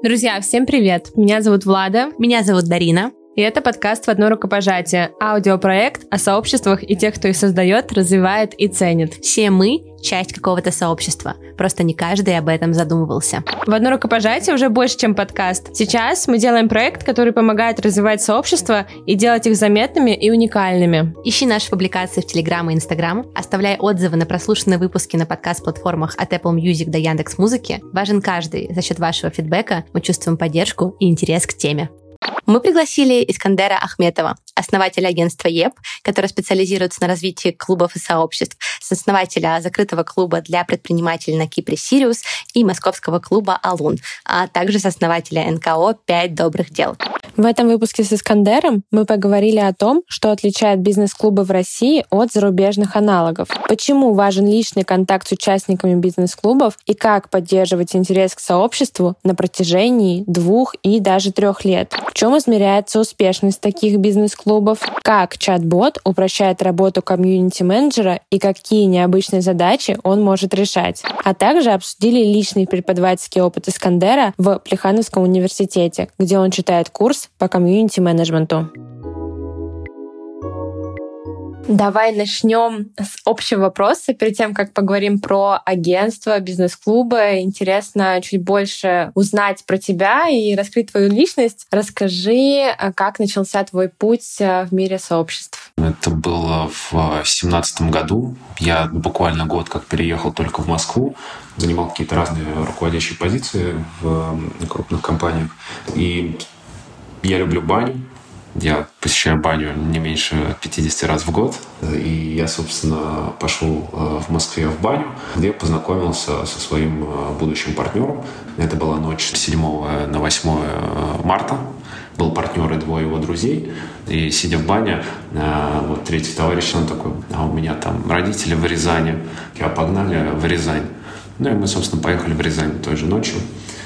Друзья, всем привет! Меня зовут Влада. Меня зовут Дарина. И это подкаст «В одно рукопожатие» – аудиопроект о сообществах и тех, кто их создает, развивает и ценит. Все мы – часть какого-то сообщества, просто не каждый об этом задумывался. «В одно рукопожатие» уже больше, чем подкаст. Сейчас мы делаем проект, который помогает развивать сообщества и делать их заметными и уникальными. Ищи наши публикации в Телеграм и Инстаграм, оставляй отзывы на прослушанные выпуски на подкаст-платформах от Apple Music до Яндекс Музыки. Важен каждый. За счет вашего фидбэка мы чувствуем поддержку и интерес к теме. Мы пригласили Искандера Ахметова, основателя агентства ЕП, которое специализируется на развитии клубов и сообществ, основателя закрытого клуба для предпринимателей на Кипре «Сириус» и московского клуба «Алун», а также с основателя НКО «Пять добрых дел». В этом выпуске с Искандером мы поговорили о том, что отличает бизнес-клубы в России от зарубежных аналогов, почему важен личный контакт с участниками бизнес-клубов и как поддерживать интерес к сообществу на протяжении двух и даже трех лет, чем измеряется успешность таких бизнес-клубов, как чат-бот упрощает работу комьюнити-менеджера и какие необычные задачи он может решать, а также обсудили личный преподавательский опыт Искандера в Плехановском университете, где он читает курс по комьюнити-менеджменту. Давай начнем с общего вопроса. Перед тем, как поговорим про агентство, бизнес-клубы, интересно чуть больше узнать про тебя и раскрыть твою личность. Расскажи, как начался твой путь э, в мире сообществ. Это было в 2017 году. Я буквально год как переехал только в Москву, занимал какие-то разные руководящие позиции в крупных компаниях. И я люблю баню. Я посещаю баню не меньше 50 раз в год. И я, собственно, пошел э, в Москве в баню, где познакомился со своим э, будущим партнером. Это была ночь с 7 на 8 э, марта. Был партнер и двое его друзей. И сидя в бане, вот третий товарищ, он такой, а у меня там родители в Рязани. Я погнали в Рязань. Ну и мы, собственно, поехали в Рязань той же ночью.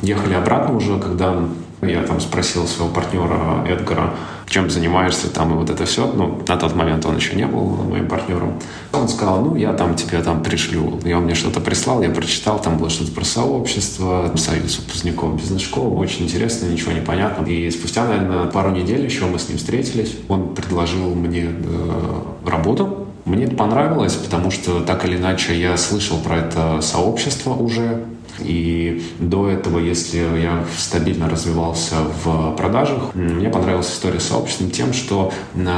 Ехали обратно уже, когда я там спросил своего партнера Эдгара, чем занимаешься там и вот это все. Ну, на тот момент он еще не был моим партнером. Он сказал, ну, я там тебе там пришлю. И он мне что-то прислал, я прочитал, там было что-то про сообщество, союз выпускников бизнес-школы. Очень интересно, ничего не понятно. И спустя, наверное, пару недель еще мы с ним встретились. Он предложил мне э, работу мне это понравилось, потому что так или иначе я слышал про это сообщество уже, и до этого, если я стабильно развивался в продажах, мне понравилась история с сообществом тем, что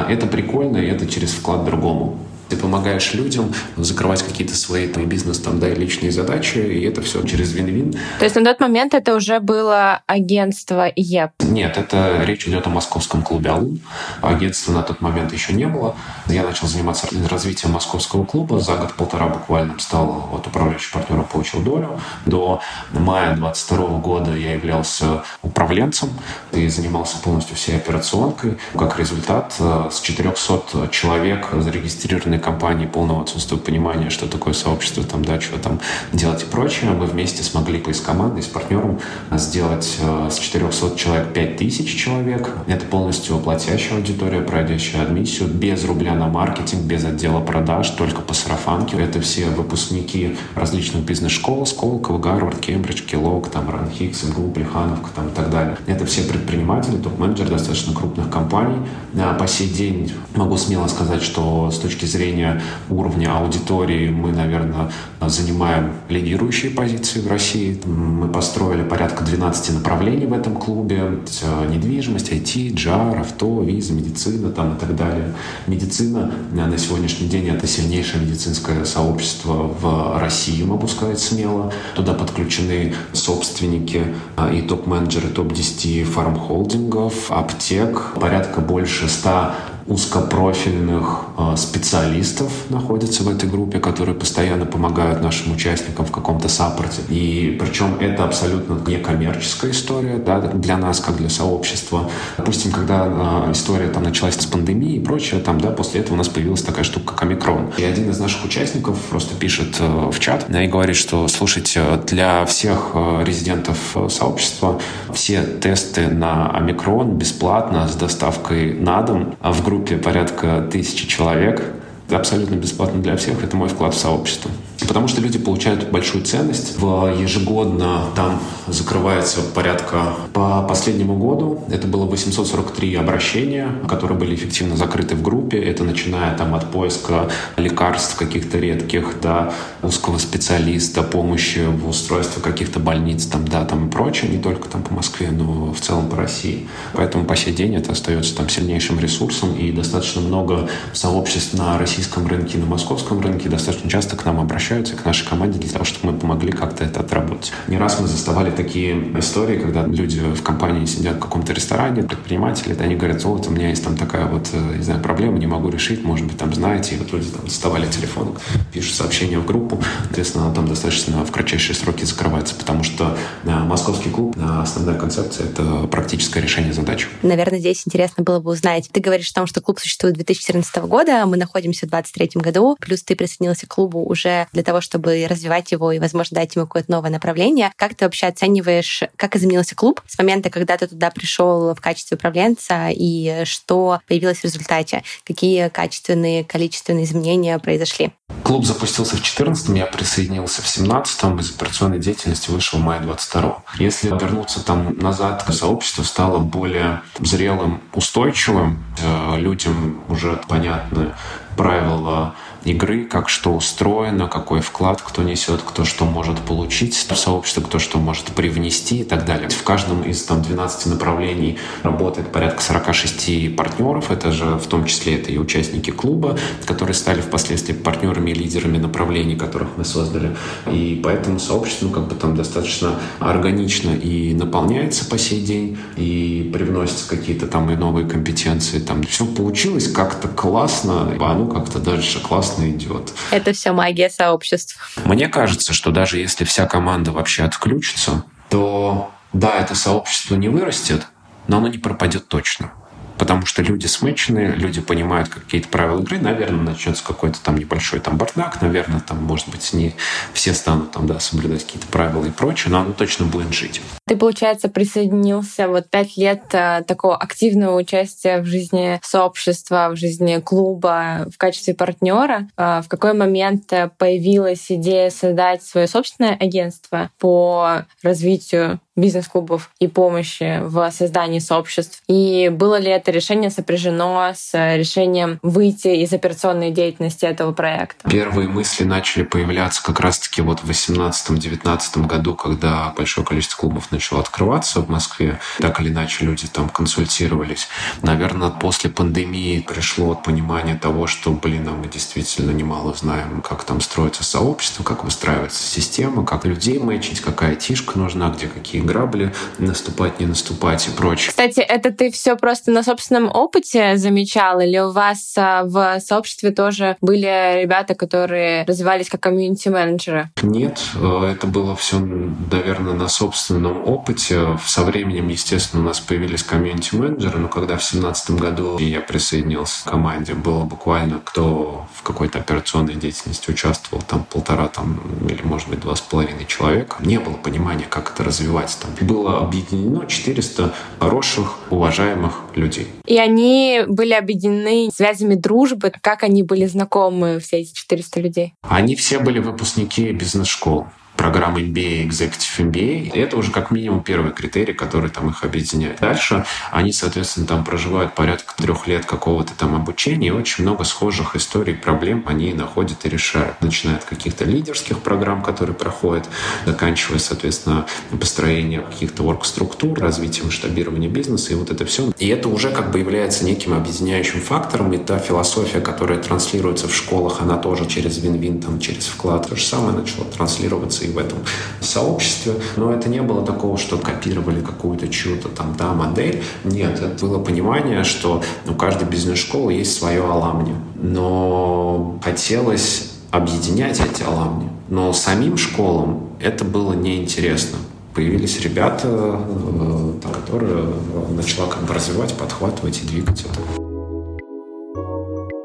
это прикольно, и это через вклад другому. Ты помогаешь людям закрывать какие-то свои там, бизнес там, да, и личные задачи, и это все через вин-вин. То есть на тот момент это уже было агентство ЕП? Нет, это речь идет о московском клубе АЛУ. Агентства на тот момент еще не было. Я начал заниматься развитием московского клуба. За год-полтора буквально стал вот, управляющим партнером, получил долю. До мая 22 года я являлся управленцем и занимался полностью всей операционкой. Как результат, э, с 400 человек зарегистрированы крупные компании полного отсутствия понимания, что такое сообщество, там, да, что там делать и прочее. Мы вместе смогли с командой, с партнером сделать э, с 400 человек 5000 человек. Это полностью платящая аудитория, пройдящая адмиссию, без рубля на маркетинг, без отдела продаж, только по сарафанке. Это все выпускники различных бизнес-школ, Сколково, Гарвард, Кембридж, Kellogg, там, Ранхикс, МГУ, Плехановка, там, и так далее. Это все предприниматели, топ-менеджеры достаточно крупных компаний. А по сей день могу смело сказать, что с точки зрения зрения уровня аудитории мы, наверное, занимаем лидирующие позиции в России. Мы построили порядка 12 направлений в этом клубе. Э, недвижимость, IT, JAR, авто, виза, медицина там и так далее. Медицина э, на сегодняшний день это сильнейшее медицинское сообщество в России, могу сказать смело. Туда подключены собственники э, и топ-менеджеры топ-10 фармхолдингов, аптек. Порядка больше 100 узкопрофильных э, специалистов находятся в этой группе, которые постоянно помогают нашим участникам в каком-то саппорте. И причем это абсолютно не коммерческая история да, для нас, как для сообщества. Допустим, когда э, история там началась с пандемией и прочее, там, да, после этого у нас появилась такая штука, как омикрон. И один из наших участников просто пишет э, в чат и говорит, что, слушайте, для всех э, резидентов э, сообщества все тесты на омикрон бесплатно с доставкой на дом а в группе группе порядка тысячи человек, абсолютно бесплатно для всех. Это мой вклад в сообщество. Потому что люди получают большую ценность. В ежегодно там закрывается порядка по последнему году. Это было 843 обращения, которые были эффективно закрыты в группе. Это начиная там от поиска лекарств каких-то редких до узкого специалиста, помощи в устройстве каких-то больниц там, да, там и прочее. Не только там по Москве, но в целом по России. Поэтому по сей день это остается там сильнейшим ресурсом и достаточно много сообществ на российском рынке на московском рынке достаточно часто к нам обращаются обращаются к нашей команде для того, чтобы мы помогли как-то это отработать. Не раз мы заставали такие истории, когда люди в компании сидят в каком-то ресторане, предприниматели, они говорят, вот у меня есть там такая вот, э, не знаю, проблема, не могу решить, может быть, там знаете, и вот люди там доставали телефон, пишут сообщение в группу, соответственно, там достаточно в кратчайшие сроки закрывается, потому что московский клуб, э, основная концепция — это практическое решение задач. Наверное, здесь интересно было бы узнать. Ты говоришь о том, что клуб существует 2014 года, мы находимся в 2023 году, плюс ты присоединился к клубу уже для того, чтобы развивать его и, возможно, дать ему какое-то новое направление. Как ты вообще оцениваешь, как изменился клуб с момента, когда ты туда пришел в качестве управленца, и что появилось в результате? Какие качественные, количественные изменения произошли? Клуб запустился в 2014 я присоединился в 2017 из операционной деятельности вышел в мае 22 Если вернуться там назад, сообщество стало более зрелым, устойчивым, э, людям уже понятны правила игры, как что устроено, какой вклад кто несет, кто что может получить в сообщество, кто что может привнести и так далее. В каждом из там 12 направлений работает порядка 46 партнеров, это же в том числе это и участники клуба, которые стали впоследствии партнерами и лидерами направлений, которых мы создали. И поэтому сообщество ну, как бы там достаточно органично и наполняется по сей день, и привносятся какие-то там и новые компетенции. Там все получилось как-то классно, а ну как-то дальше классно классно идет. Это все магия сообществ. Мне кажется, что даже если вся команда вообще отключится, то да, это сообщество не вырастет, но оно не пропадет точно потому что люди смычены, люди понимают какие-то правила игры, наверное, начнется какой-то там небольшой там бардак, наверное, там, может быть, не все станут там, да, соблюдать какие-то правила и прочее, но оно точно будет жить. Ты, получается, присоединился вот пять лет э, такого активного участия в жизни сообщества, в жизни клуба в качестве партнера. Э, в какой момент появилась идея создать свое собственное агентство по развитию бизнес-клубов и помощи в создании сообществ? И было ли это решение сопряжено с решением выйти из операционной деятельности этого проекта? Первые мысли начали появляться как раз-таки вот в 2018-2019 году, когда большое количество клубов начало открываться в Москве. Так или иначе люди там консультировались. Наверное, после пандемии пришло понимание того, что, блин, а мы действительно немало знаем, как там строится сообщество, как выстраивается система, как людей мэчить, какая тишка нужна, где какие грабли наступать, не наступать и прочее.Кстати, это ты все просто на собственном опыте замечал, или у вас а, в сообществе тоже были ребята, которые развивались как комьюнити-менеджеры? Нет, э, это было все, наверное, на собственном опыте. Со временем, естественно, у нас появились комьюнити-менеджеры, но когда в 2017 году я присоединился к команде, было буквально кто в какой-то операционной деятельности участвовал, там полтора там, или, может быть, два с половиной человека. Не было понимания, как это развивать там было объединено 400 хороших, уважаемых людей. И они были объединены связями дружбы. Как они были знакомы, все эти 400 людей? Они все были выпускники бизнес-школ программы MBA, Executive MBA. Это уже как минимум первый критерий, который там их объединяет. Дальше они, соответственно, там проживают порядка трех лет какого-то там обучения, и очень много схожих историй, проблем они находят и решают. Начиная от каких-то лидерских программ, которые проходят, заканчивая, соответственно, построением каких-то орг-структур, развитием масштабирования бизнеса, и вот это все. И это уже как бы является неким объединяющим фактором, и та философия, которая транслируется в школах, она тоже через вин-вин, там, через вклад, то же самое начало транслироваться и в этом сообществе. Но это не было такого, что копировали какую-то чью-то там, да, модель. Нет, это было понимание, что у каждой бизнес-школы есть свое аламни. Но хотелось объединять эти аламни. Но самим школам это было неинтересно появились ребята, э, которые начала как бы развивать, подхватывать и двигать это.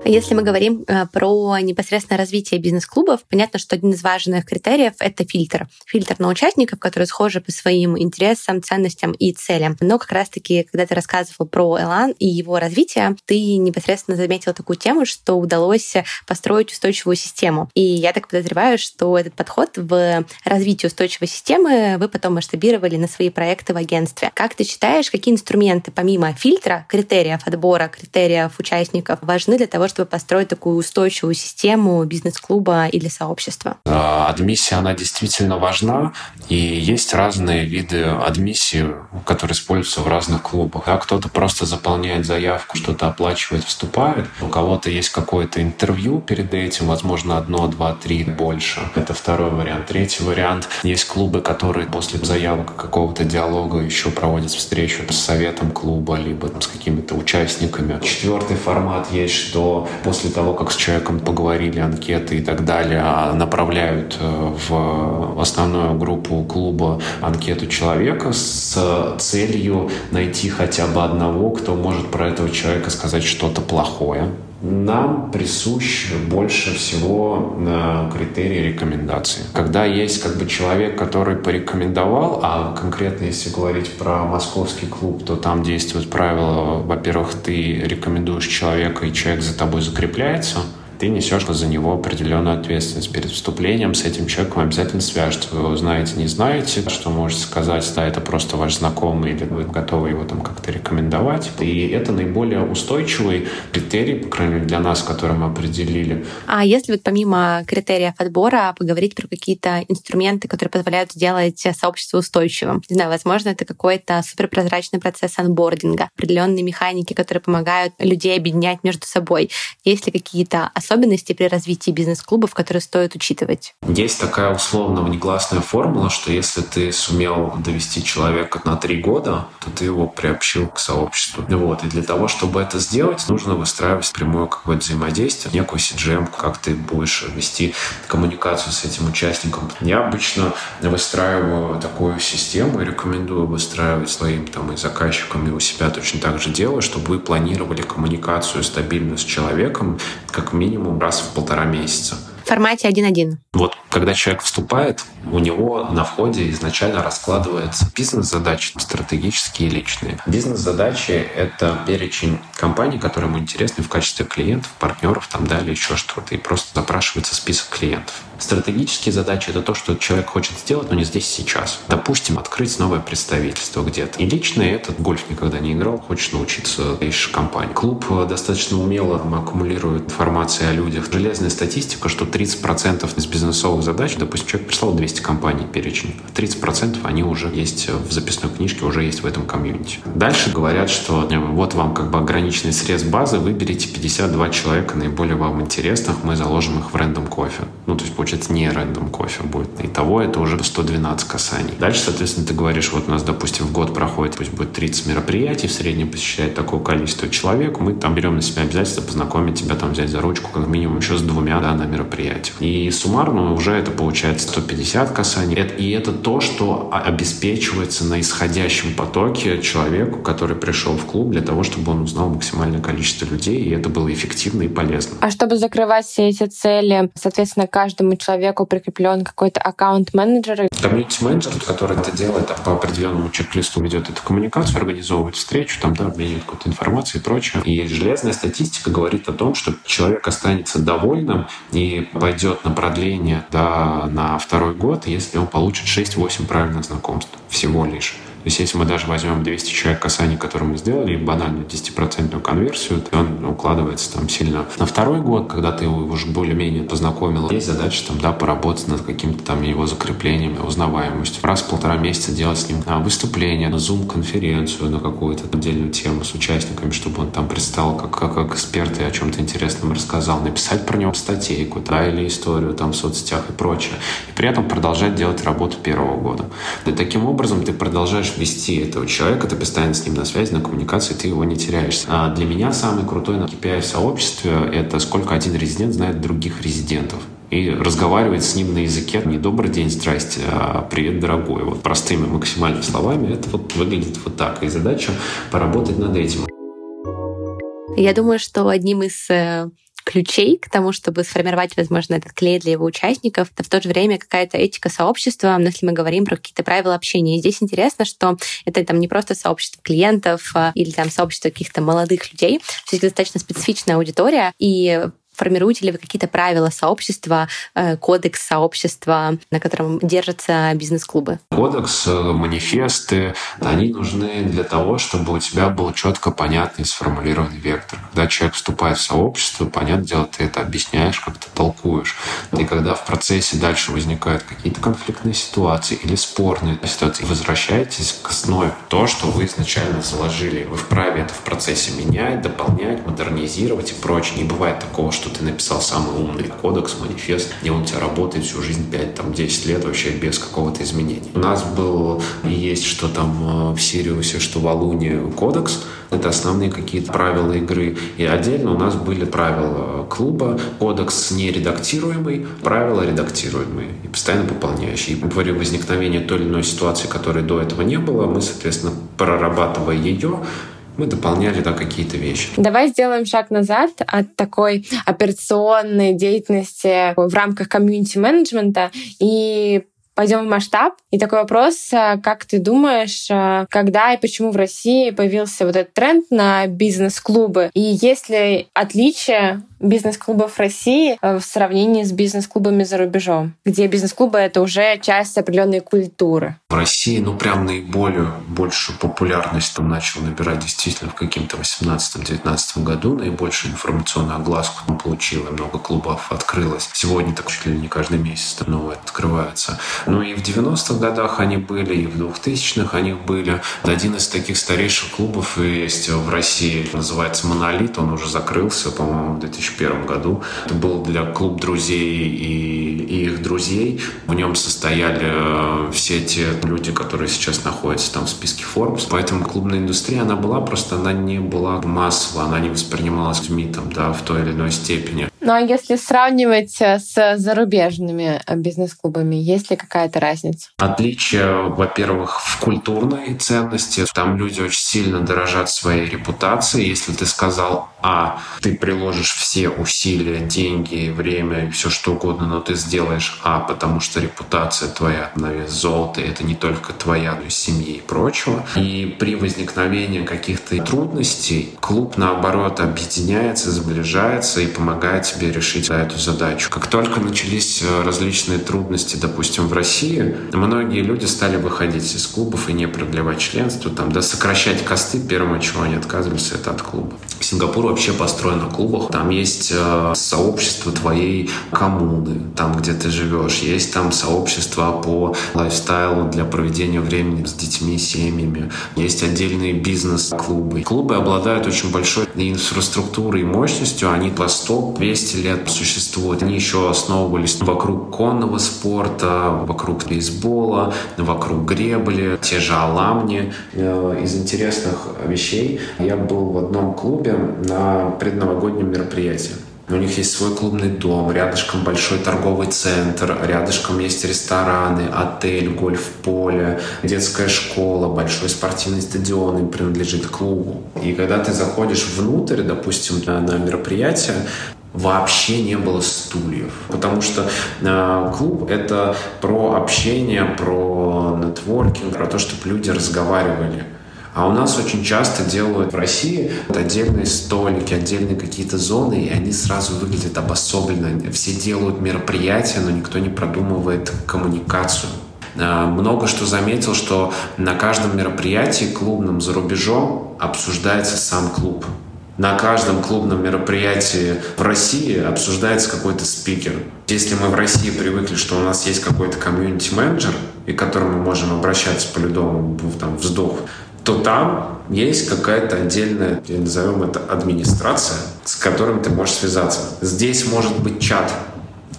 Если мы говорим э, про непосредственно развитие бизнес-клубов, понятно, что один из важных критериев — это фильтр. Фильтр на участников, которые схожи по своим интересам, ценностям и целям. Но как раз-таки, когда ты рассказывал про Элан и его развитие, ты непосредственно заметил такую тему, что удалось построить устойчивую систему. И я так подозреваю, что этот подход в развитии устойчивой системы вы потом масштабировали на свои проекты в агентстве. Как ты считаешь, какие инструменты помимо фильтра, критериев отбора, критериев участников важны для того, чтобы построить такую устойчивую систему бизнес-клуба или сообщества? Адмиссия, она действительно важна, и есть разные виды адмиссии, которые используются в разных клубах. Да, кто-то просто заполняет заявку, что-то оплачивает, вступает. У кого-то есть какое-то интервью перед этим, возможно, одно, два, три, больше. Это второй вариант. Третий вариант. Есть клубы, которые после заявок какого-то диалога еще проводят встречу с советом клуба, либо там, с какими-то участниками. Четвертый формат есть, что после того, как с человеком поговорили, анкеты и так далее, а направляют э, в основную группу клуба анкету человека с целью найти хотя бы одного, кто может про этого человека сказать что-то плохое нам присущ больше всего э, критерий рекомендации. Когда есть как бы человек, который порекомендовал, а конкретно если говорить про московский клуб, то там действует правило, во-первых, ты рекомендуешь человека, и человек за тобой закрепляется – ты несешь за него определенную ответственность. Перед вступлением с этим человеком обязательно свяжется. Вы его знаете, не знаете, что можете сказать, да, это просто ваш знакомый, или вы готовы его там как-то рекомендовать. И это наиболее устойчивый критерий, по крайней мере, для нас, который мы определили. А если вот помимо критериев отбора поговорить про какие-то инструменты, которые позволяют сделать сообщество устойчивым? Не знаю, возможно, это какой-то суперпрозрачный процесс анбординга, определенные механики, которые помогают людей объединять между собой. Есть ли какие-то при развитии бизнес-клубов, которые стоит учитывать? Есть такая условно негласная формула, что если ты сумел довести человека на три года, то ты его приобщил к сообществу. Вот. И для того, чтобы это сделать, нужно выстраивать прямое какое-то взаимодействие, некую CGM, как ты будешь вести коммуникацию с этим участником. Я обычно выстраиваю такую систему и рекомендую выстраивать своим там, и заказчикам, и у себя точно так же делаю, чтобы вы планировали коммуникацию стабильно с человеком как минимум минимум раз в полтора месяца. Формате 1.1. Вот когда человек вступает, у него на входе изначально раскладывается бизнес-задачи, стратегические и личные. Бизнес-задачи — это перечень компаний, которые ему интересны в качестве клиентов, партнеров, там далее, еще что-то. И просто запрашивается список клиентов. Стратегические задачи — это то, что человек хочет сделать, но не здесь сейчас. Допустим, открыть новое представительство где-то. И личное — это гольф никогда не играл, хочешь научиться, ищешь компанию. Клуб достаточно умело аккумулирует информацию о людях. Железная статистика, что 30% из бизнесовых задач, допустим, человек прислал 200 компаний перечень, 30% они уже есть в записной книжке, уже есть в этом комьюнити. Дальше говорят, что э, вот вам как бы ограниченный срез базы, выберите 52 человека наиболее вам интересных, мы заложим их в рандом кофе. Ну, то есть, получается, не рандом кофе будет. Итого это уже 112 касаний. Дальше, соответственно, ты говоришь, вот у нас, допустим, в год проходит, пусть будет 30 мероприятий, в среднем посещает такое количество человек, мы там берем на себя обязательство познакомить тебя, там взять за ручку, как минимум еще с двумя да, на мероприятиях. И суммарно уже это получается 150 касаний. И это то, что обеспечивается на исходящем потоке человеку, который пришел в клуб для того, чтобы он узнал максимальное количество людей, и это было эффективно и полезно. А чтобы закрывать все эти цели, соответственно, каждому человеку прикреплен какой-то аккаунт-менеджер? Комьюнити-менеджер, который это делает, а по определенному чек-листу ведет эту коммуникацию, организовывает встречу, там, да, обменивает какую-то информацию и прочее. И железная статистика говорит о том, что человек останется довольным и пойдет на продление да, на второй год, если он получит 6-8 правильных знакомств всего лишь. То есть если мы даже возьмем 200 человек касаний, которые мы сделали, банальную 10% конверсию, то он укладывается там сильно. На второй год, когда ты его уже более-менее познакомил, есть задача там, да, поработать над каким-то там его закреплением, узнаваемостью. Раз в полтора месяца делать с ним а, выступление, на Zoom-конференцию на какую-то отдельную тему с участниками, чтобы он там предстал как, как, как эксперт и о чем-то интересном рассказал, написать про него статейку, да, или историю там в соцсетях и прочее. И при этом продолжать делать работу первого года. И таким образом ты продолжаешь можешь вести этого человека, ты постоянно с ним на связи, на коммуникации, ты его не теряешь. А для меня самый крутой на KPI в сообществе — это сколько один резидент знает других резидентов и разговаривает с ним на языке не «добрый день, здрасте», а «привет, дорогой». Вот простыми максимальными словами это вот выглядит вот так. И задача поработать над этим. Я думаю, что одним из э, ключей к тому, чтобы сформировать, возможно, этот клей для его участников. Это в то же время какая-то этика сообщества, если мы говорим про какие-то правила общения. И здесь интересно, что это там не просто сообщество клиентов а, или там сообщество каких-то молодых людей, есть достаточно специфичная аудитория, и формируете ли вы какие-то правила сообщества, э, кодекс сообщества, на котором держатся бизнес-клубы? Кодекс, э, манифесты, они нужны для того, чтобы у тебя был четко понятный сформулированный вектор. Когда человек вступает в сообщество, понятное дело, ты это объясняешь, как-то толкуешь. И когда в процессе дальше возникают какие-то конфликтные ситуации или спорные ситуации, возвращаетесь к основе то, что вы изначально заложили. Вы вправе это в процессе менять, дополнять, модернизировать и прочее. Не бывает такого, что что ты написал самый умный кодекс, манифест, и он у тебя работает всю жизнь 5-10 лет вообще без какого-то изменения. У нас был и есть что там э, в Сириусе, что в Алуне кодекс, это основные какие-то правила игры. И отдельно у нас были правила клуба, кодекс нередактируемый, правила редактируемые и постоянно пополняющие. И при возникновении той или иной ситуации, которой до этого не было, мы, соответственно, прорабатывая ее, мы дополняли да, какие-то вещи. Давай сделаем шаг назад от такой операционной деятельности в рамках комьюнити-менеджмента и пойдем в масштаб. И такой вопрос, а, как ты думаешь, а, когда и почему в России появился вот этот тренд на бизнес-клубы? И есть ли отличия бизнес-клубов России э, в сравнении с бизнес-клубами за рубежом, где бизнес-клубы — это уже часть определенной культуры. В России, ну, прям наиболее большую популярность там начал набирать действительно в каким-то 18-19 году. Наибольшую информационную огласку там получила, много клубов открылось. Сегодня так чуть ли не каждый месяц там новые открываются. Ну и в 90-х годах они были, и в 2000-х они были. Один из таких старейших клубов есть в России, называется «Монолит». Он уже закрылся, по-моему, в 2000 2001 году. Это был для клуб друзей и, и их друзей. В нем состояли э, все те люди, которые сейчас находятся там в списке Forbes. Поэтому клубная индустрия, она была, просто она не была массовая, она не воспринималась людьми там, да, в той или иной степени. Ну а если сравнивать э, с зарубежными э, бизнес-клубами, есть ли какая-то разница? Отличие, во-первых, в культурной ценности. Там люди очень сильно дорожат своей репутацией. Если ты сказал А, ты приложишь все усилия, деньги, время и все что угодно, но ты сделаешь А, потому что репутация твоя на вес золота, это не только твоя, но и семьи и прочего. И при возникновении каких-то трудностей клуб, наоборот, объединяется, сближается и помогает себе решить эту задачу. Как только начались э, различные трудности, допустим, в России, многие люди стали выходить из клубов и не продлевать членство, там, да, сокращать косты. Первым, чего они отказывались, это от клуба. Сингапур вообще построен на клубах. Там есть э, сообщество твоей коммуны, там, где ты живешь. Есть там сообщество по лайфстайлу для проведения времени с детьми, семьями. Есть отдельные бизнес-клубы. Клубы обладают очень большой инфраструктурой и мощностью. Они по 100, 200 лет существуют. Они еще основывались вокруг конного спорта, вокруг бейсбола, вокруг гребли, те же аламни. Э, из интересных вещей я был в одном клубе на предновогоднем мероприятии. У них есть свой клубный дом, рядышком большой торговый центр, рядышком есть рестораны, отель, гольф-поле, детская школа, большой спортивный стадион им принадлежит клубу. И когда ты заходишь внутрь, допустим, на, на мероприятие, вообще не было стульев. Потому что э, клуб — это про общение, про нетворкинг, про то, чтобы люди разговаривали. А у нас очень часто делают в России отдельные столики, отдельные какие-то зоны, и они сразу выглядят обособленно. Все делают мероприятия, но никто не продумывает коммуникацию. Э, много что заметил, что на каждом мероприятии клубном за рубежом обсуждается сам клуб на каждом клубном мероприятии в России обсуждается какой-то спикер. Если мы в России привыкли, что у нас есть какой-то комьюнити-менеджер, и к которому мы можем обращаться по любому там, вздоху, то там есть какая-то отдельная, назовем это администрация, с которым ты можешь связаться. Здесь может быть чат,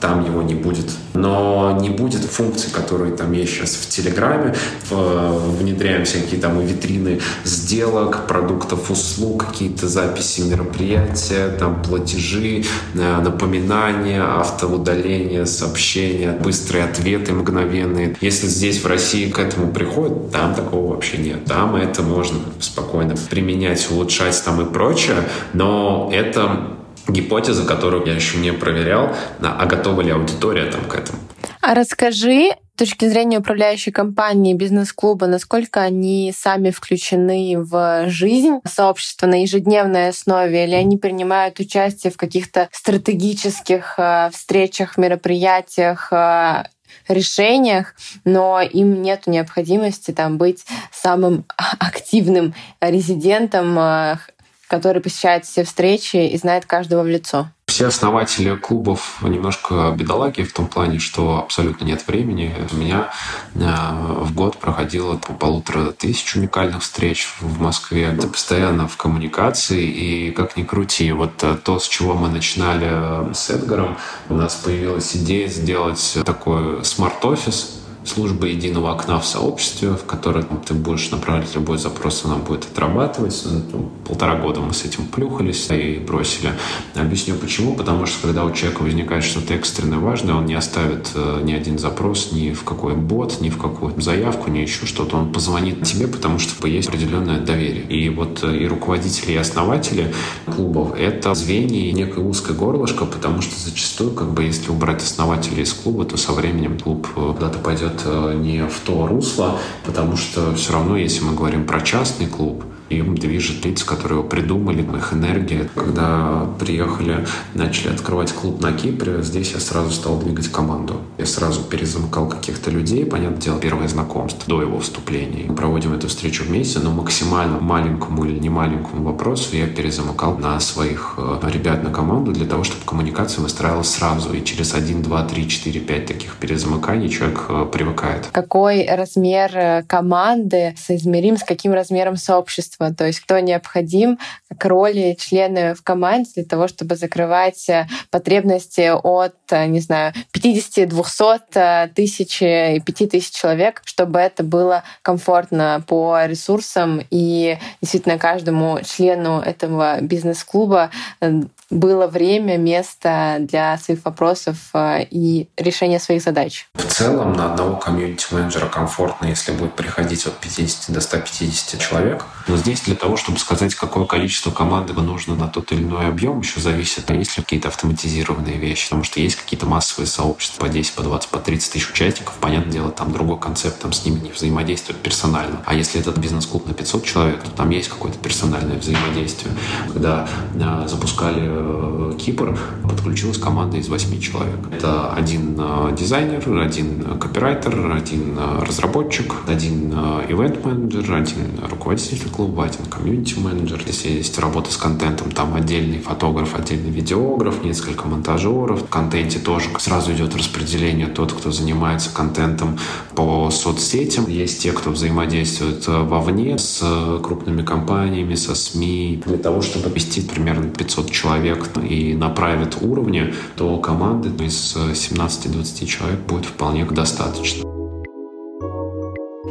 там его не будет. Но не будет функций, которые там есть сейчас в Телеграме. Внедряем всякие там и витрины сделок, продуктов, услуг, какие-то записи мероприятия, там платежи, э, напоминания, автоудаление, сообщения, быстрые ответы мгновенные. Если здесь в России к этому приходит, там такого вообще нет. Там это можно спокойно применять, улучшать там и прочее, но это гипотеза, которую я еще не проверял, а готова ли аудитория там к этому. А расскажи, с точки зрения управляющей компании, бизнес-клуба, насколько они сами включены в жизнь сообщества на ежедневной основе, или они принимают участие в каких-то стратегических э, встречах, мероприятиях, э, решениях, но им нет необходимости там быть самым активным резидентом, э, который посещает все встречи и знает каждого в лицо. Все основатели клубов немножко бедолаги в том плане, что абсолютно нет времени. У меня э, в год проходило по полутора тысяч уникальных встреч в Москве. Это постоянно в коммуникации, и как ни крути, вот э, то, с чего мы начинали с Эдгаром, у нас появилась идея сделать такой смарт-офис, служба единого окна в сообществе, в которое ты будешь направлять любой запрос, она будет отрабатывать. Ну, полтора года мы с этим плюхались и бросили. Объясню почему. Потому что когда у человека возникает что-то экстренное важное, он не оставит э, ни один запрос ни в какой бот, ни в какую заявку, ни еще что-то. Он позвонит тебе, потому что есть определенное доверие. И вот э, и руководители, и основатели клубов — это звенья и некое узкое горлышко, потому что зачастую, как бы, если убрать основателей из клуба, то со временем клуб э, куда-то пойдет э, не в то русло, потому что все равно, если мы говорим про частный клуб, им движет лица, которые его придумали, их энергия. Когда приехали, начали открывать клуб на Кипре, здесь я сразу стал двигать команду. Я сразу перезамыкал каких-то людей, понятное дело, первое знакомство до его вступления. Мы проводим эту встречу вместе, но максимально маленькому или не маленькому вопросу я перезамыкал на своих э, ребят на команду для того, чтобы коммуникация выстраивалась сразу. И через 1, 2, 3, 4, 5 таких перезамыканий человек э, привыкает. Какой размер э, команды соизмерим с каким размером сообщества? Общества, то есть кто необходим к роли члена в команде для того, чтобы закрывать э, потребности от, э, не знаю, 50, 200, э, тысяч и 5000 человек, чтобы это было комфортно по ресурсам и действительно каждому члену этого бизнес-клуба было время, место для своих вопросов и решения своих задач. В целом на одного комьюнити-менеджера комфортно, если будет приходить от 50 до 150 человек. Но здесь для того, чтобы сказать, какое количество команды нужно на тот или иной объем, еще зависит, есть ли какие-то автоматизированные вещи. Потому что есть какие-то массовые сообщества по 10, по 20, по 30 тысяч участников. Понятное дело, там другой концепт, там с ними не взаимодействуют персонально. А если этот бизнес-клуб на 500 человек, то там есть какое-то персональное взаимодействие. Когда э, запускали э, Кипр, подключилась команда из 8 человек. Это один э, дизайнер, один копирайтер, один э, разработчик, один э, ивент-менеджер, один руководитель клуба, один комьюнити-менеджер. Если есть работа с контентом, там отдельный фотограф, отдельный видеограф, несколько монтажеров. В контенте тоже сразу идет распределение тот, кто занимается контентом по соцсетям. Есть те, кто взаимодействует э, вовне с э, крупными компаниями, со СМИ. Для того, чтобы вести примерно 500 человек и направить уровни, то команды из 17-20 человек будет вполне достаточно.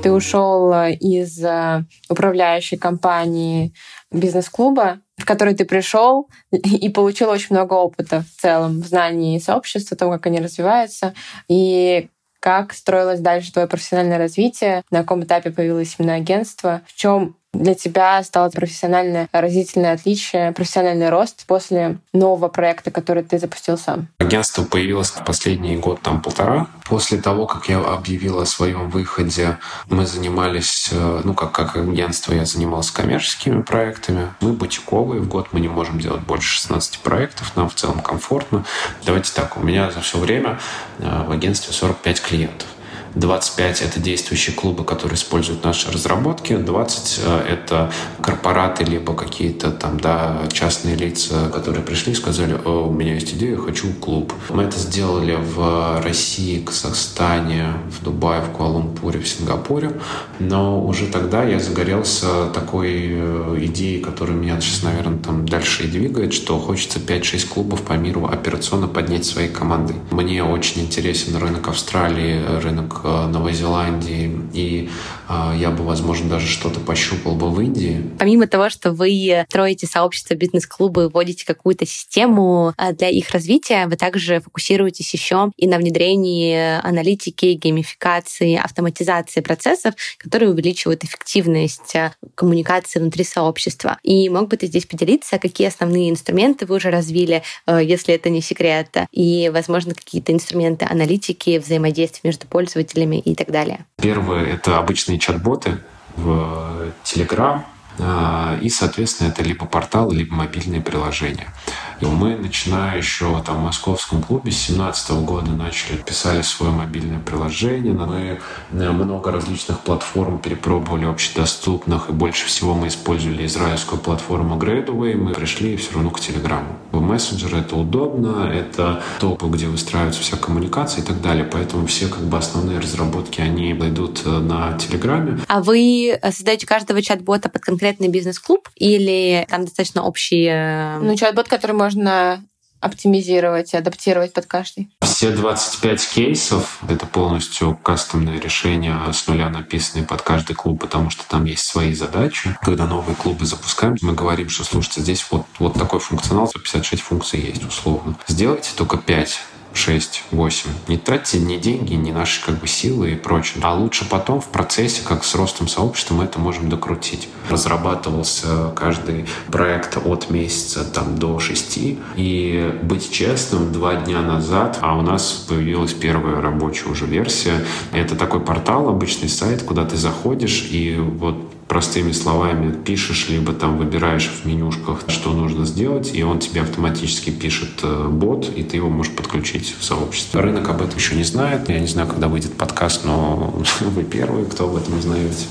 Ты ушел э, из э, управляющей компании бизнес-клуба, в который ты пришел и получил очень много опыта в целом в знании сообщества, того, как они развиваются. И как строилось дальше твое профессиональное развитие, на каком этапе появилось именно агентство, в чем для тебя стало профессиональное разительное отличие, профессиональный рост после нового проекта, который ты запустил сам? Агентство появилось в последний год, там полтора. После того, как я объявил о своем выходе, мы занимались, э, ну, как, как агентство, я занимался коммерческими проектами. Мы бутиковые, в год мы не можем делать больше 16 проектов, нам в целом комфортно. Давайте так, у меня за все время э, в агентстве 45 клиентов. 25 — это действующие клубы, которые используют наши разработки, 20 — это корпораты, либо какие-то там, да, частные лица, которые пришли и сказали, О, у меня есть идея, хочу клуб. Мы это сделали в России, Казахстане, в Дубае, в Куала-Лумпуре, в Сингапуре, но уже тогда я загорелся такой э, идеей, которая меня сейчас, наверное, там дальше и двигает, что хочется 5-6 клубов по миру операционно поднять своей командой. Мне очень интересен рынок Австралии, рынок э, Новой Зеландии, и э, я бы, возможно, даже что-то пощупал бы в Индии. Помимо того, что вы строите сообщество бизнес-клубы, вводите какую-то систему э, для их развития, вы также фокусируетесь еще и на внедрении аналитики, геймификации, автоматизации процессов, которые увеличивают эффективность коммуникации внутри сообщества. И мог бы ты здесь поделиться, какие основные инструменты вы уже развили, если это не секрет, и, возможно, какие-то инструменты аналитики, взаимодействия между пользователями и так далее? Первое — это обычные чат-боты в Telegram, а, и, соответственно, это либо портал, либо мобильные приложения. И мы, начиная еще там, в московском клубе, с 2017 года начали, писали свое мобильное приложение. Мы э, много различных платформ перепробовали общедоступных, и больше всего мы использовали израильскую платформу Gradeway. Мы пришли все равно к Телеграму. В мессенджеры это удобно, это топ, где выстраивается вся коммуникация и так далее. Поэтому все как бы основные разработки, они идут э, на Телеграме. А вы создаете каждого чат-бота под конкретный бизнес-клуб или там достаточно общий... Ну, чат-бот, который может можно оптимизировать, адаптировать под каждый? Все 25 кейсов — это полностью кастомное решение с нуля написанные под каждый клуб, потому что там есть свои задачи. Когда новые клубы запускаем, мы говорим, что, слушайте, здесь вот, вот такой функционал, 156 функций есть условно. Сделайте только 5 6, 8. Не тратьте ни деньги, ни наши как бы силы и прочее. А лучше потом в процессе, как с ростом сообщества, мы это можем докрутить. Разрабатывался каждый проект от месяца там, до 6. И быть честным, два дня назад, а у нас появилась первая рабочая уже версия. Это такой портал, обычный сайт, куда ты заходишь и вот простыми словами пишешь, либо там выбираешь в менюшках, что нужно сделать, и он тебе автоматически пишет э, бот, и ты его можешь подключить в сообщество. Рынок об этом еще не знает. Я не знаю, когда выйдет подкаст, но вы первые, кто об этом узнаете.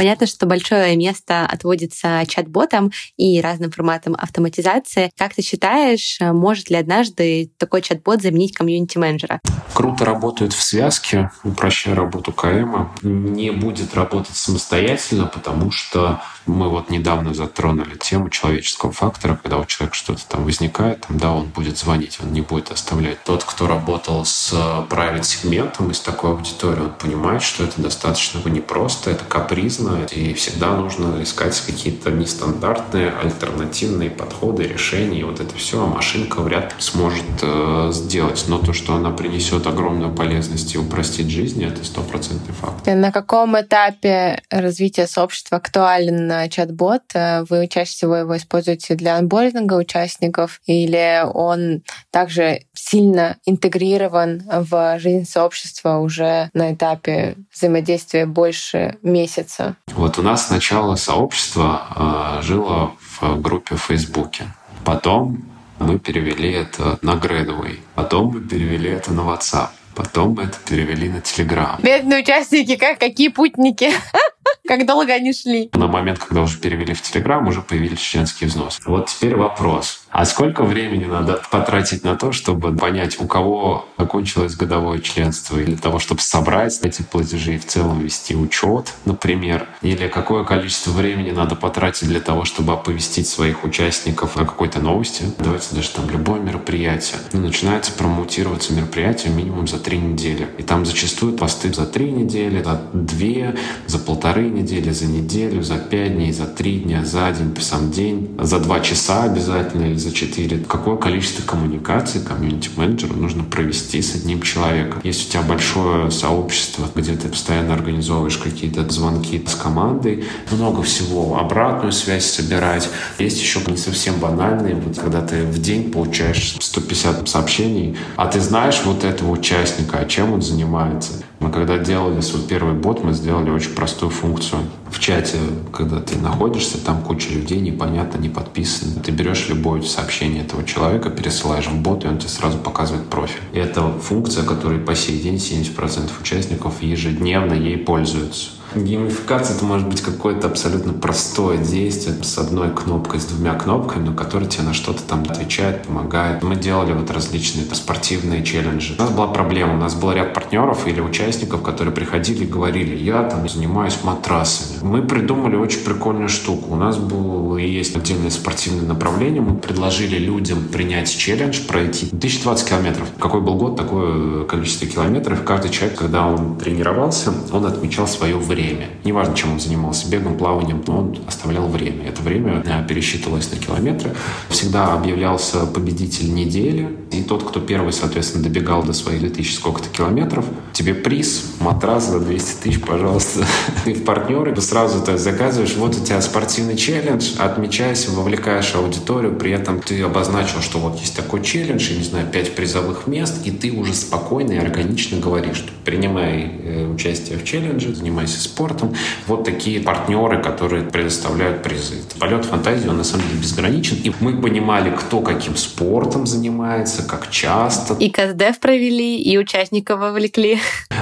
Понятно, что большое место отводится чат-ботам и разным форматам автоматизации. Как ты считаешь, может ли однажды такой чат-бот заменить комьюнити-менеджера? Круто работают в связке, упрощая работу КМ. Не будет работать самостоятельно, потому что мы вот недавно затронули тему человеческого фактора, когда у человека что-то там возникает, там, да, он будет звонить, он не будет оставлять. Тот, кто работал с private сегментом из такой аудитории, он понимает, что это достаточно непросто, это капризно, и всегда нужно искать какие-то нестандартные альтернативные подходы, решения, и вот это все машинка вряд ли сможет э, сделать. Но то, что она принесет огромную полезность и упростит жизнь, это стопроцентный факт. На каком этапе развития сообщества общества актуален чат-бот? Э, вы чаще всего его используете для анбординга участников или он также сильно интегрирован в жизнь сообщества уже на этапе взаимодействия больше месяца? Вот у нас сначала сообщество э, жило в группе в Фейсбуке. Потом мы перевели это на Gradway. Потом мы перевели это на WhatsApp. Потом мы это перевели на Telegram. Бедные участники, как какие путники. Как долго они шли? На момент, когда уже перевели в Телеграм, уже появились чеченские взносы. Вот теперь вопрос. А сколько времени надо потратить на то, чтобы понять, у кого закончилось годовое членство, или для того, чтобы собрать эти платежи и в целом вести учет, например, или какое количество времени надо потратить для того, чтобы оповестить своих участников о какой-то новости. Давайте даже там любое мероприятие. Ну, начинается промоутироваться мероприятие минимум за три недели. И там зачастую посты за три недели, за две, за полторы недели, за неделю, за пять дней, за три дня, за день, сам день, за два часа обязательно за 4. Какое количество коммуникаций комьюнити-менеджеру нужно провести с одним человеком? Если у тебя большое сообщество, где ты постоянно организовываешь какие-то звонки с командой, много всего, обратную связь собирать. Есть еще не совсем банальные, вот когда ты в день получаешь 150 сообщений, а ты знаешь вот этого участника, а чем он занимается. Мы когда делали свой первый бот, мы сделали очень простую функцию. В чате, когда ты находишься, там куча людей, непонятно, не подписаны. Ты берешь любое сообщение этого человека, пересылаешь в бот, и он тебе сразу показывает профиль. И это функция, которой по сей день 70% участников ежедневно ей пользуются. Геймификация — это может быть какое-то абсолютно простое действие с одной кнопкой, с двумя кнопками, но который тебе на что-то там отвечает, помогает. Мы делали вот различные спортивные челленджи. У нас была проблема. У нас был ряд партнеров или участников, которые приходили и говорили, я там занимаюсь матрасами. Мы придумали очень прикольную штуку. У нас было и есть отдельное спортивное направление. Мы предложили людям принять челлендж, пройти 1020 километров. Какой был год, такое количество километров. Каждый человек, когда он тренировался, он отмечал свое время. Неважно, чем он занимался, бегом, плаванием, но он оставлял время. Это время э, пересчитывалось на километры. Всегда объявлялся победитель недели. И тот, кто первый, соответственно, добегал до своих 2000 сколько-то километров, тебе приз, матрас за 200 тысяч, пожалуйста. Ты в партнеры сразу ты заказываешь, вот у тебя спортивный челлендж, отмечайся, вовлекаешь аудиторию, при этом ты обозначил, что вот есть такой челлендж, я не знаю, 5 призовых мест, и ты уже спокойно и органично говоришь, что принимай э, участие в челлендже, занимайся спортом. Вот такие партнеры, которые предоставляют призы. Полет фантазии, он на самом деле безграничен. И мы понимали, кто каким спортом занимается, как часто. И КСДФ провели, и участников вовлекли.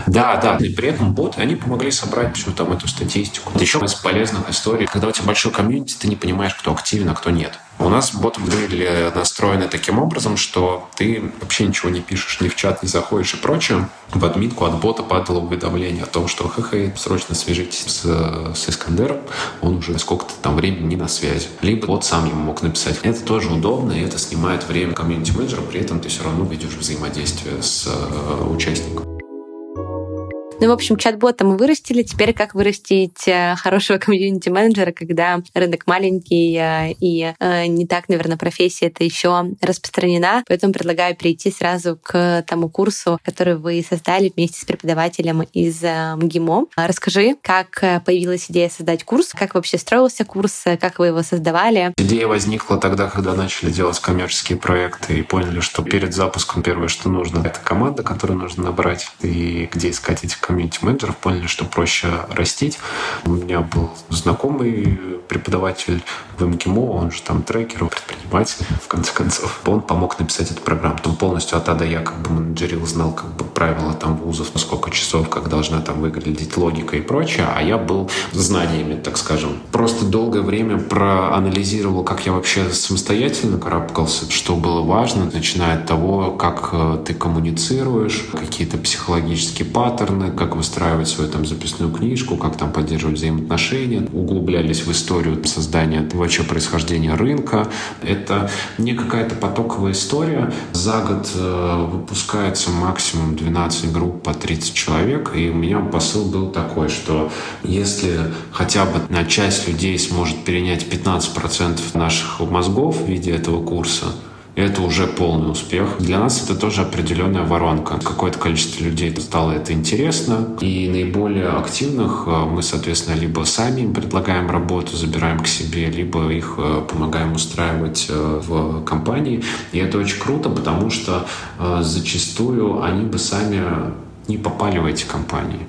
Да, да. И при этом боты, они помогли собрать всю там эту статистику. Еще из полезных историй, когда у тебя большой комьюнити, ты не понимаешь, кто активен, а кто нет. У нас боты были настроены таким образом, что ты вообще ничего не пишешь, ни в чат не заходишь и прочее. В админку от бота падало уведомление о том, что хе срочно свяжитесь с, с Искандером, он уже сколько-то там времени не на связи. Либо бот сам ему мог написать. Это тоже удобно, и это снимает время комьюнити-менеджера, при этом ты все равно ведешь взаимодействие с э, участником. Ну, в общем, чат-бота мы вырастили. Теперь как вырастить э, хорошего комьюнити-менеджера, когда рынок маленький э, и э, не так, наверное, профессия это еще распространена. Поэтому предлагаю перейти сразу к тому курсу, который вы создали вместе с преподавателем из МГИМО. Расскажи, как появилась идея создать курс, как вообще строился курс, как вы его создавали? Идея возникла тогда, когда начали делать коммерческие проекты и поняли, что перед запуском первое, что нужно, это команда, которую нужно набрать, и где искать эти комьюнити-менеджеров, поняли, что проще растить. У меня был знакомый преподаватель в МГИМО, он же там трекер, предприниматель, в конце концов. Он помог написать эту программу. Он полностью от А до Я как бы менеджерил, знал как бы правила там вузов, сколько часов, как должна там выглядеть логика и прочее, а я был знаниями, так скажем. Просто долгое время проанализировал, как я вообще самостоятельно карабкался, что было важно, начиная от того, как э, ты коммуницируешь, какие-то психологические паттерны, как выстраивать свою там записную книжку, как там поддерживать взаимоотношения. Углублялись в историю создания вообще происхождения рынка. Это не какая-то потоковая история. За год э, выпускается максимум 12 групп по 30 человек. И у меня посыл был такой, что если хотя бы на часть людей сможет перенять 15% наших мозгов в виде этого курса, это уже полный успех. Для нас это тоже определенная воронка. Какое-то количество людей стало это интересно. И наиболее активных э, мы, соответственно, либо сами им предлагаем работу, забираем к себе, либо их э, помогаем устраивать э, в компании. И это очень круто, потому что зачастую они бы сами не попали в эти компании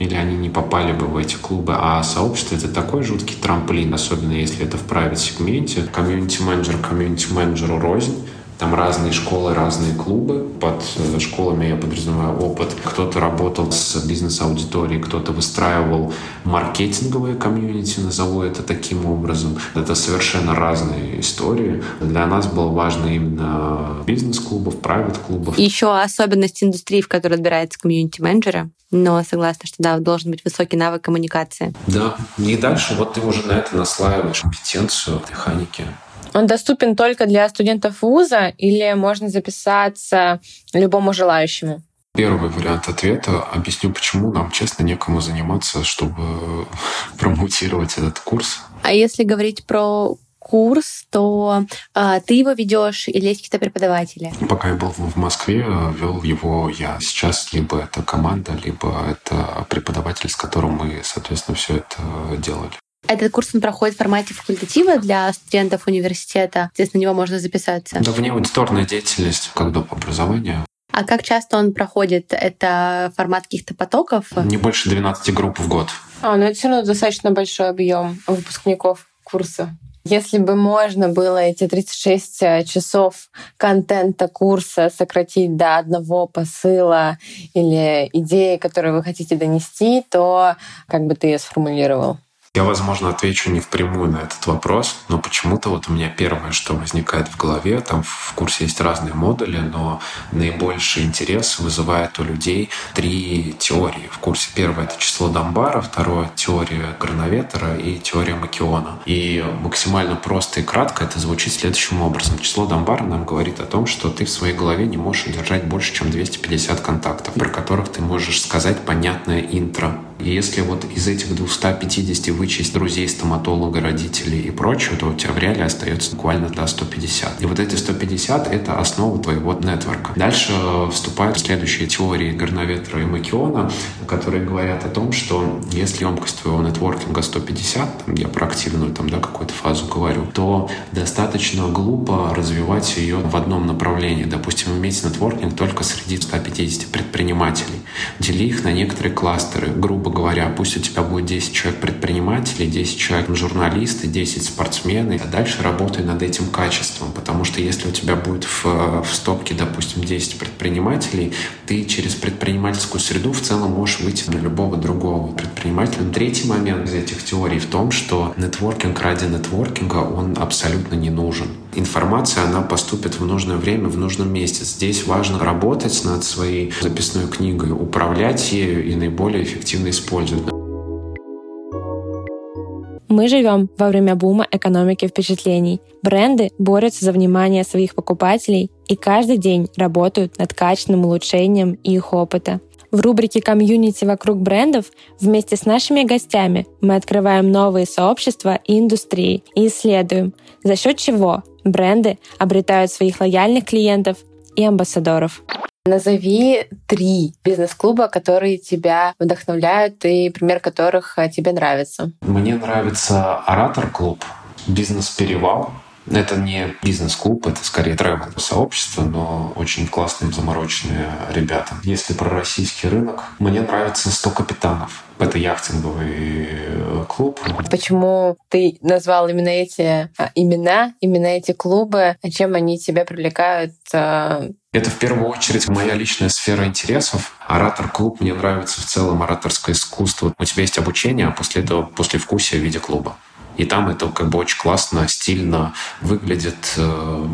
или они не попали бы в эти клубы. А сообщество — это такой жуткий трамплин, особенно если это в прайвет-сегменте. Комьюнити-менеджер комьюнити-менеджеру рознь. Там разные школы, разные клубы. Под э, школами я подразумеваю опыт. Кто-то работал с бизнес-аудиторией, кто-то выстраивал маркетинговые комьюнити, назову это таким образом. Это совершенно разные истории. Для нас было важно именно бизнес-клубов, прайвет-клубов. Еще особенность индустрии, в которой отбирается комьюнити-менеджера. Но согласна, что да, должен быть высокий навык коммуникации. Да. И дальше вот ты уже на это наслаиваешь компетенцию механики. Он доступен только для студентов вуза или можно записаться любому желающему? Первый вариант ответа. Объясню, почему нам, честно, некому заниматься, чтобы промоутировать этот курс. А если говорить про курс, то а, ты его ведешь или есть какие-то преподаватели? Пока я был в Москве, вел его я. Сейчас либо это команда, либо это преподаватель, с которым мы, соответственно, все это делали. Этот курс он проходит в формате факультатива для студентов университета. Здесь на него можно записаться. Да, в него аудиторная деятельность, как доп. образования. А как часто он проходит? Это формат каких-то потоков? Не больше 12 групп в год. А, ну это все равно достаточно большой объем выпускников курса. Если бы можно было эти 36 э, часов контента курса сократить до одного посыла или идеи, которые вы хотите донести, то как бы ты ее сформулировал? Я, возможно, отвечу не впрямую на этот вопрос, но почему-то вот у меня первое, что возникает в голове, там в курсе есть разные модули, но наибольший интерес вызывает у людей три теории. В курсе первое — это число Дамбара, второе — теория Грановетера и теория Макиона. И максимально просто и кратко это звучит следующим образом. Число Дамбара нам говорит о том, что ты в своей голове не можешь удержать больше, чем 250 контактов, про которых ты можешь сказать понятное интро если вот из этих 250 вычесть друзей, стоматолога, родителей и прочего, то у тебя в реале остается буквально до 150. И вот эти 150 — это основа твоего нетворка. Дальше вступают следующие теории Горноветра и Макиона, которые говорят о том, что если емкость твоего нетворкинга 150, там, я про активную там, да, какую-то фазу говорю, то достаточно глупо развивать ее в одном направлении. Допустим, иметь нетворкинг только среди 150 предпринимателей. Дели их на некоторые кластеры, грубо грубо говоря, пусть у тебя будет 10 человек предпринимателей, 10 человек журналисты, 10 спортсмены, а дальше работай над этим качеством, потому что если у тебя будет в, в стопке, допустим, 10 предпринимателей, ты через предпринимательскую среду в целом можешь выйти на любого другого предпринимателя. Третий момент из этих теорий в том, что нетворкинг ради нетворкинга, он абсолютно не нужен. Информация, она поступит в нужное время, в нужном месте. Здесь важно работать над своей записной книгой, управлять ею и наиболее эффективно использовать. Мы живем во время бума экономики впечатлений. Бренды борются за внимание своих покупателей и каждый день работают над качественным улучшением их опыта. В рубрике «Комьюнити вокруг брендов» вместе с нашими гостями мы открываем новые сообщества и индустрии и исследуем, за счет чего бренды обретают своих лояльных клиентов и амбассадоров. Назови три бизнес-клуба, которые тебя вдохновляют и пример которых э, тебе нравится. Мне нравится Оратор-клуб, Бизнес-перевал, это не бизнес-клуб, это скорее тревел сообщество, но очень классные замороченные ребята. Если про российский рынок, мне нравится 100 капитанов. Это яхтинговый э, клуб. Почему ты назвал именно эти а, имена, именно эти клубы? А чем они тебя привлекают? А? Это в первую очередь моя личная сфера интересов. Оратор-клуб мне нравится в целом ораторское искусство. У тебя есть обучение, а после этого после вкусия в виде клуба. И там это как бы очень классно, стильно выглядит. Э,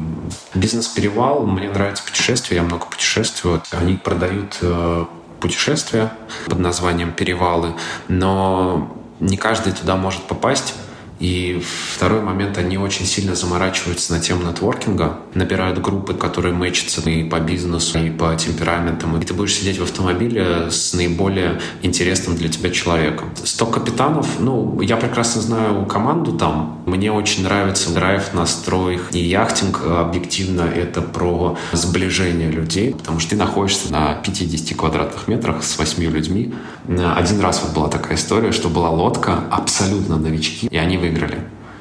Бизнес-перевал, мне нравится путешествие, я много путешествую. Они продают э, путешествия под названием «Перевалы», но не каждый туда может попасть. И второй момент, они очень сильно заморачиваются на тему нетворкинга, набирают группы, которые мэчатся и по бизнесу, и по темпераментам. И ты будешь сидеть в автомобиле с наиболее интересным для тебя человеком. Сто капитанов, ну, я прекрасно знаю команду там. Мне очень нравится драйв, настрой. И яхтинг объективно это про сближение людей, потому что ты находишься на 50 квадратных метрах с 8 людьми. Один раз вот была такая история, что была лодка, абсолютно новички, и они выиграли.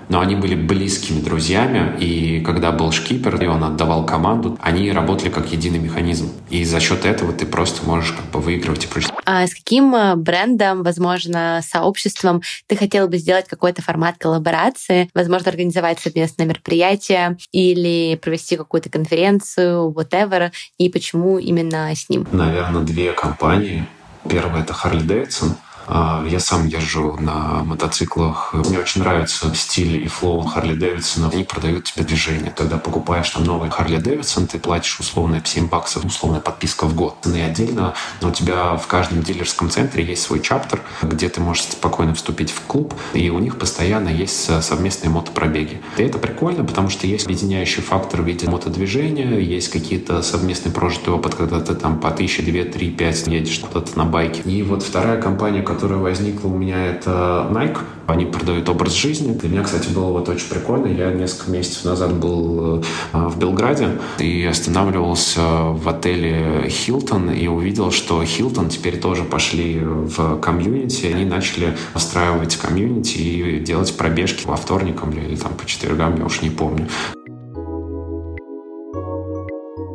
Но они были близкими друзьями, и когда был шкипер, и он отдавал команду, они работали как единый механизм. И за счет этого ты просто можешь как бы выигрывать и прочее. А с каким э, брендом, возможно, сообществом ты хотела бы сделать какой-то формат коллаборации? Возможно, организовать совместное мероприятие или провести какую-то конференцию, whatever, и почему именно с ним? Наверное, две компании. Первая — это Harley Davidson, я сам езжу на мотоциклах. Мне очень нравится стиль и флоу Харли Дэвидсона. Они продают тебе движение. Когда покупаешь там новый Харли Дэвидсон, ты платишь условно 7 баксов, условная подписка в год. И отдельно у тебя в каждом дилерском центре есть свой чаптер, где ты можешь спокойно вступить в клуб, и у них постоянно есть совместные мотопробеги. И это прикольно, потому что есть объединяющий фактор в виде мотодвижения, есть какие-то совместные прожитый опыт, когда ты там по тысяче, две, три, пять едешь куда-то на байке. И вот вторая компания, которая возникла у меня, это Nike. Они продают образ жизни. Для меня, кстати, было вот очень прикольно. Я несколько месяцев назад был э, в Белграде и останавливался в отеле Хилтон и увидел, что Хилтон теперь тоже пошли в комьюнити. Они начали устраивать комьюнити и делать пробежки во вторникам или там по четвергам, я уж не помню.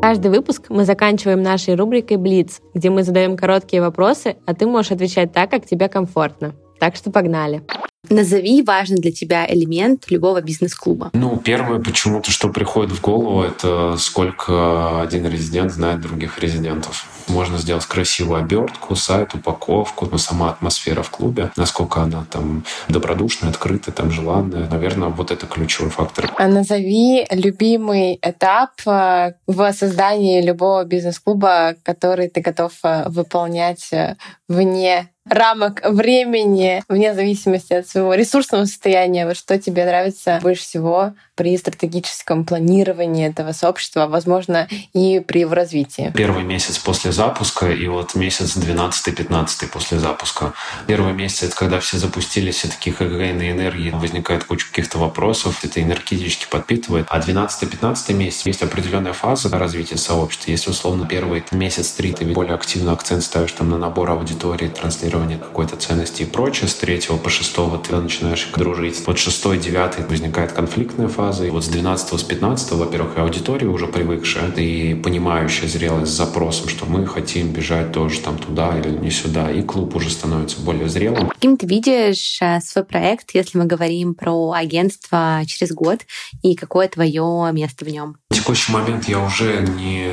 Каждый выпуск мы заканчиваем нашей рубрикой «Блиц», где мы задаем короткие вопросы, а ты можешь отвечать так, как тебе комфортно. Так что погнали. Назови важный для тебя элемент любого бизнес-клуба. Ну, первое почему-то, что приходит в голову, это сколько один резидент знает других резидентов. Можно сделать красивую обертку, сайт, упаковку, но сама атмосфера в клубе, насколько она там добродушная, открытая, там желанная. Наверное, вот это ключевой фактор. А назови любимый этап э, в создании любого бизнес-клуба, который ты готов э, выполнять э, вне рамок времени, вне зависимости от своего ресурсного состояния, вот что тебе нравится больше всего при стратегическом планировании этого сообщества, возможно, и при его развитии? Первый месяц после запуска и вот месяц 12-15 после запуска. Первый месяц — это когда все запустились, все такие хэггейные энергии, возникает куча каких-то вопросов, это энергетически подпитывает. А 12-15 месяц есть определенная фаза развития сообщества. Если, условно, первый месяц, три ты более активно акцент ставишь там на набор аудитории, транслирование какой-то ценности и прочее, с третьего по шестого ты начинаешь дружить. Вот шестой, девятый возникает конфликтная фаза, фазы. И вот с 12 с 15 во-первых, аудитория уже привыкшая и понимающая зрелость с запросом, что мы хотим бежать тоже там туда или не сюда. И клуб уже становится более зрелым. Каким ты видишь э, свой проект, если мы говорим про агентство через год, и какое твое место в нем? В текущий момент я уже не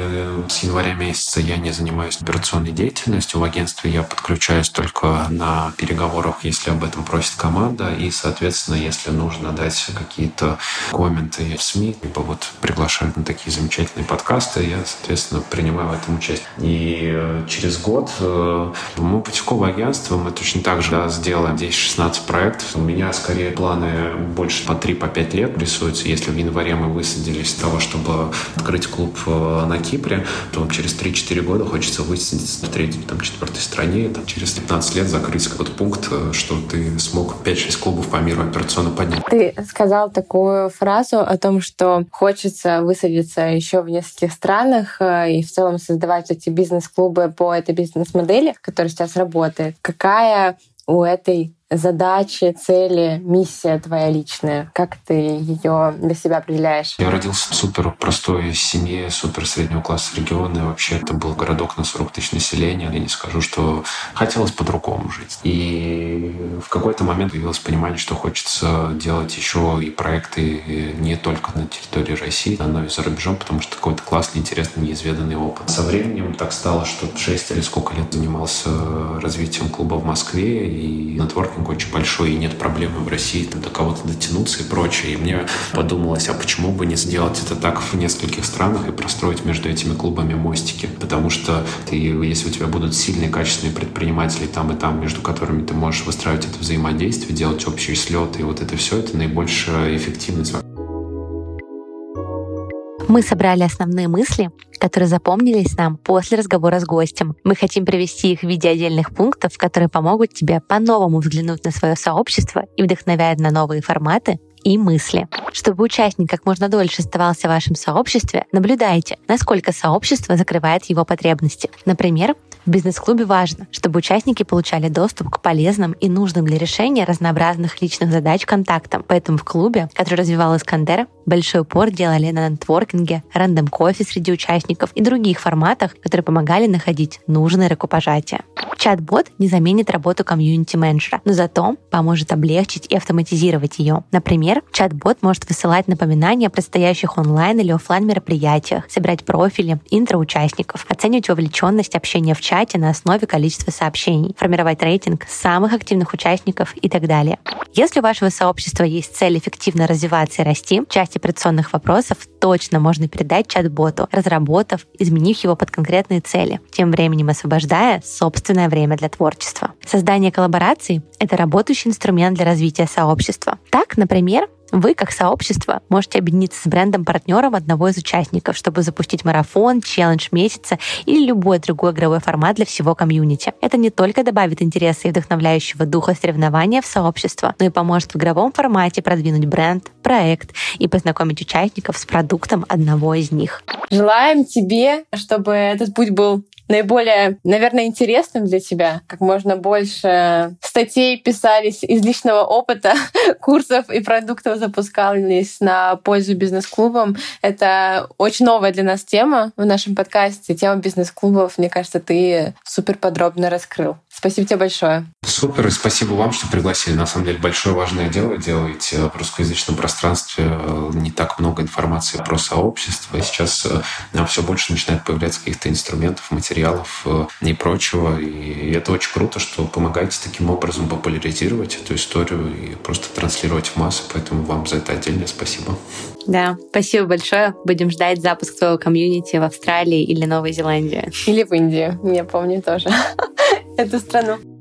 с января месяца я не занимаюсь операционной деятельностью. В агентстве я подключаюсь только на переговорах, если об этом просит команда. И, соответственно, если нужно дать какие-то комменты в СМИ, либо вот приглашают на такие замечательные подкасты, я, соответственно, принимаю в этом участие. И э, через год э, мы путевковое агентство, мы точно так же да, сделаем 10-16 проектов. У меня скорее планы больше по 3-5 по лет рисуются. Если в январе мы высадились с того, чтобы открыть клуб э, на Кипре, то через 3-4 года хочется высадиться в третьей, там, четвертой стране, там, через 15 лет закрыть какой-то пункт, что ты смог 5-6 клубов по миру операционно поднять. Ты сказал такую фразу, фразу о том, что хочется высадиться еще в нескольких странах э, и в целом создавать эти бизнес-клубы по этой бизнес-модели, которая сейчас работает. Какая у этой задачи, цели, миссия твоя личная? Как ты ее для себя определяешь? Я родился в супер простой семье, супер среднего класса региона. И вообще это был городок на 40 тысяч населения. Я не скажу, что хотелось по-другому жить. И в какой-то момент появилось понимание, что хочется делать еще и проекты не только на территории России, но и за рубежом, потому что какой-то классный, интересный, неизведанный опыт. Со временем так стало, что 6 или сколько лет занимался развитием клуба в Москве и нетворкингом нетворкинг очень большой, и нет проблемы в России там, до кого-то дотянуться и прочее. И мне подумалось, а почему бы не сделать это так в нескольких странах и простроить между этими клубами мостики? Потому что ты, если у тебя будут сильные, качественные предприниматели там и там, между которыми ты можешь выстраивать это взаимодействие, делать общий слет, и вот это все, это наибольшая эффективность. Мы собрали основные мысли, которые запомнились нам после разговора с гостем. Мы хотим привести их в виде отдельных пунктов, которые помогут тебе по-новому взглянуть на свое сообщество и вдохновят на новые форматы и мысли. Чтобы участник как можно дольше оставался в вашем сообществе, наблюдайте, насколько сообщество закрывает его потребности. Например, в бизнес-клубе важно, чтобы участники получали доступ к полезным и нужным для решения разнообразных личных задач контактам. Поэтому в клубе, который развивал Искандер, большой упор делали на нетворкинге, рандом кофе среди участников и других форматах, которые помогали находить нужные рукопожатия. Чат-бот не заменит работу комьюнити-менеджера, но зато поможет облегчить и автоматизировать ее. Например, чат-бот может высылать напоминания о предстоящих онлайн или офлайн мероприятиях, собирать профили интроучастников, оценивать вовлеченность общения в чате чате на основе количества сообщений, формировать рейтинг самых активных участников и так далее. Если у вашего сообщества есть цель эффективно развиваться и расти, часть операционных вопросов точно можно передать чат-боту, разработав, изменив его под конкретные цели, тем временем освобождая собственное время для творчества. Создание коллабораций — это работающий инструмент для развития сообщества. Так, например, вы, как сообщество, можете объединиться с брендом-партнером одного из участников, чтобы запустить марафон, челлендж месяца или любой другой игровой формат для всего комьюнити. Это не только добавит интереса и вдохновляющего духа соревнования в сообщество, но и поможет в игровом формате продвинуть бренд, проект и познакомить участников с продуктом одного из них. Желаем тебе, чтобы этот путь был наиболее, наверное, интересным для тебя, как можно больше статей писались из личного опыта, курсов и продуктов запускались на пользу бизнес-клубам. Это очень новая для нас тема в нашем подкасте. Тема бизнес-клубов, мне кажется, ты супер подробно раскрыл. Спасибо тебе большое. Супер, и спасибо вам, что пригласили. На самом деле большое важное дело делаете в русскоязычном пространстве. Э, не так много информации про сообщество. Сейчас э, все больше начинает появляться каких-то инструментов, материалов э, и прочего. И это очень круто, что помогаете таким образом популяризировать эту историю и просто транслировать в массы. Поэтому вам за это отдельное спасибо. Да, спасибо большое. Будем ждать запуск твоего комьюнити в Австралии или Новой Зеландии. Или в Индии, я помню тоже. эту страну.